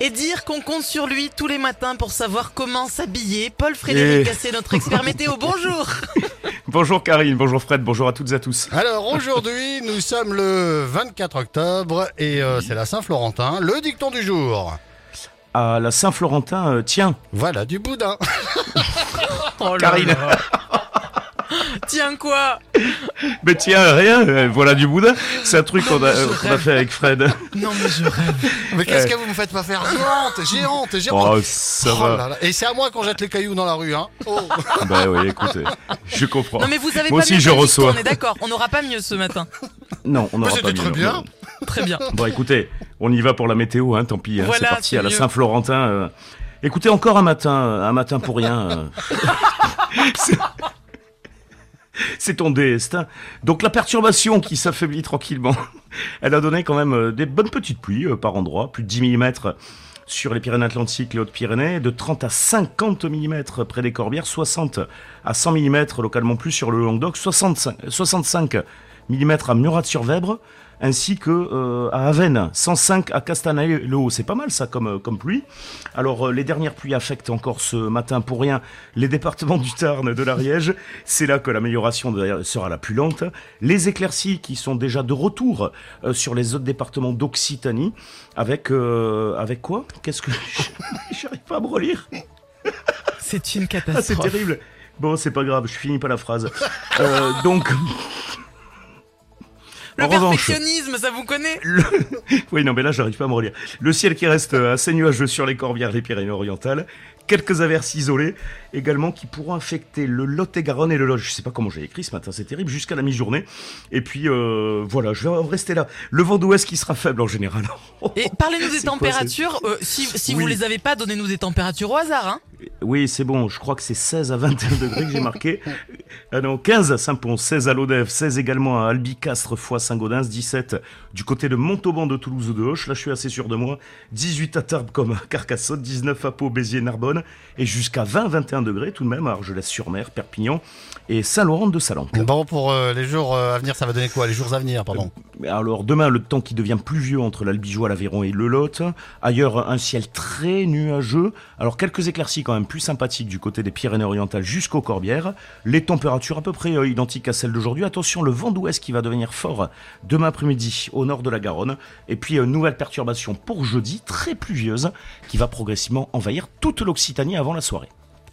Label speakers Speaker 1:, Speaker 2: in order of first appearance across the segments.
Speaker 1: et dire qu'on compte sur lui tous les matins pour savoir comment s'habiller. Paul Frédéric
Speaker 2: Et-
Speaker 1: Cassé, notre expert météo, bonjour
Speaker 2: Bonjour Karine, bonjour Fred, bonjour à toutes et à tous.
Speaker 3: Alors aujourd'hui, nous sommes le 24 octobre et euh, c'est la Saint-Florentin, le dicton du jour.
Speaker 2: À la Saint-Florentin, euh, tiens,
Speaker 3: Voilà du boudin.
Speaker 1: Oh là
Speaker 2: Karine.
Speaker 1: là. Tiens quoi
Speaker 2: mais tiens, rien, euh, voilà du boudin. C'est un truc qu'on a, euh, qu'on a fait avec Fred.
Speaker 1: Non mais je rêve.
Speaker 3: Mais qu'est-ce que vous me faites pas faire J'ai honte, j'ai honte, j'ai honte.
Speaker 2: Oh, ça
Speaker 3: Oh
Speaker 2: va.
Speaker 3: là là. Et c'est à moi qu'on jette les cailloux dans la rue, hein. Oh.
Speaker 2: Bah oui, écoutez, je comprends.
Speaker 1: Non mais vous avez
Speaker 2: Moi
Speaker 1: pas
Speaker 2: aussi,
Speaker 1: mieux
Speaker 2: je reçois.
Speaker 1: On est d'accord, on n'aura pas mieux ce matin.
Speaker 2: Non, on
Speaker 3: Bah,
Speaker 2: n'aura
Speaker 3: c'était
Speaker 2: pas
Speaker 3: très
Speaker 2: mieux,
Speaker 3: bien.
Speaker 2: non.
Speaker 1: Très bien.
Speaker 2: Bon, écoutez, on y va pour la météo, hein, tant pis. hein,
Speaker 1: Voilà,
Speaker 2: c'est parti à la. Saint-Florentin. euh. Écoutez, encore un matin, un matin pour rien. euh. C'est- ton destin. Donc la perturbation qui s'affaiblit tranquillement, elle a donné quand même euh, des bonnes petites pluies euh, par endroits, plus de 10 mm sur les Pyrénées-Atlantiques, les Hautes-Pyrénées, de 30 à 50 mm près des Corbières, 60 à 100 mm localement plus sur le Languedoc, 65, 65 mm à Murat-sur-Vèbre, ainsi que euh, à Avennes, 105 à Castanet-le-Haut. C'est pas mal ça comme, euh, comme pluie. Alors euh, les dernières pluies affectent encore ce matin pour rien les départements du Tarn, de l'Ariège. C'est là que l'amélioration sera la plus lente. Les éclaircies qui sont déjà de retour euh, sur les autres départements d'Occitanie. Avec, avec quoi? Qu'est-ce que... J'arrive pas à me relire.
Speaker 1: C'est une
Speaker 2: Ah, c'est
Speaker 1: catastrophe.
Speaker 2: terrible. Bon, c'est pas grave, je finis pas la phrase. Donc...
Speaker 1: Le
Speaker 2: en revanche,
Speaker 1: perfectionnisme, ça vous connaît?
Speaker 2: le- Oui, non, mais là, j'arrive pas à me relire. Le ciel qui reste euh, assez nuageux sur les Corbières, les Pyrénées-Orientales. Quelques averses isolées également qui pourront affecter le Lot-et-Garonne et le Lot. Je sais pas comment j'ai écrit ce matin, c'est terrible, jusqu'à la mi-journée. Et puis, euh, voilà, je vais rester là. Le vent d'ouest qui sera faible en général.
Speaker 1: Et parlez-nous des
Speaker 2: quoi,
Speaker 1: températures. euh, si si vous
Speaker 2: Oui.
Speaker 1: les avez pas, donnez-nous des températures au hasard. Hein.
Speaker 2: Oui, c'est bon, je crois que c'est 16 à 21 degrés que j'ai marqué. Ah non, 15 à Saint-Pons, 16 à Lodève, 16 également à Albicastre, fois Saint-Gaudens, 17 du côté de Montauban de Toulouse ou de Hoche, là je suis assez sûr de moi, 18 à Tarbes comme à Carcassonne, 19 à Pau, Béziers, Narbonne, et jusqu'à 20-21 degrés tout de même à Argelès-sur-Mer, Perpignan et Saint-Laurent de Salanque.
Speaker 3: Bon, pour euh, les jours euh, à venir, ça va donner quoi Les jours à venir, pardon?
Speaker 2: Alors demain, le temps qui devient pluvieux entre l'Albigeois, l'Aveyron et le Lot. Ailleurs, un ciel très nuageux. Alors quelques éclaircies quand même plus sympathiques du côté des Pyrénées-Orientales jusqu'aux Corbières. Les températures à peu près euh, identiques à celles d'aujourd'hui. Attention, le vent d'ouest qui va devenir fort demain après-midi au nord de la Garonne. Et puis, euh, nouvelle perturbation pour jeudi, très pluvieuse, qui va progressivement envahir toute l'Occitanie avant la soirée.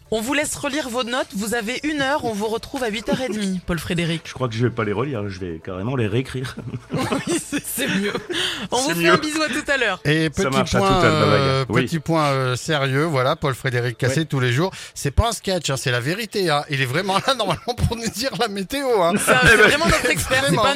Speaker 1: On vous laisse relire vos notes. Vous avez une heure. On vous retrouve à 8h30, Paul Frédéric.
Speaker 2: Je crois que je vais pas les relire, je vais carrément les réécrire.
Speaker 1: Oui, c'est mieux. On vous fait un bisou à tout à l'heure.
Speaker 3: Et
Speaker 2: Ça
Speaker 3: petit point,
Speaker 2: l'heure,
Speaker 3: euh,
Speaker 2: oui.
Speaker 3: petit point euh, sérieux, voilà, Paul Frédéric Cassé tous les jours. C'est pas un sketch, hein, c'est la vérité. Hein. Il est vraiment là normalement pour nous dire la météo. Hein.
Speaker 1: Ça, C'est vraiment notre expert. C'est pas un.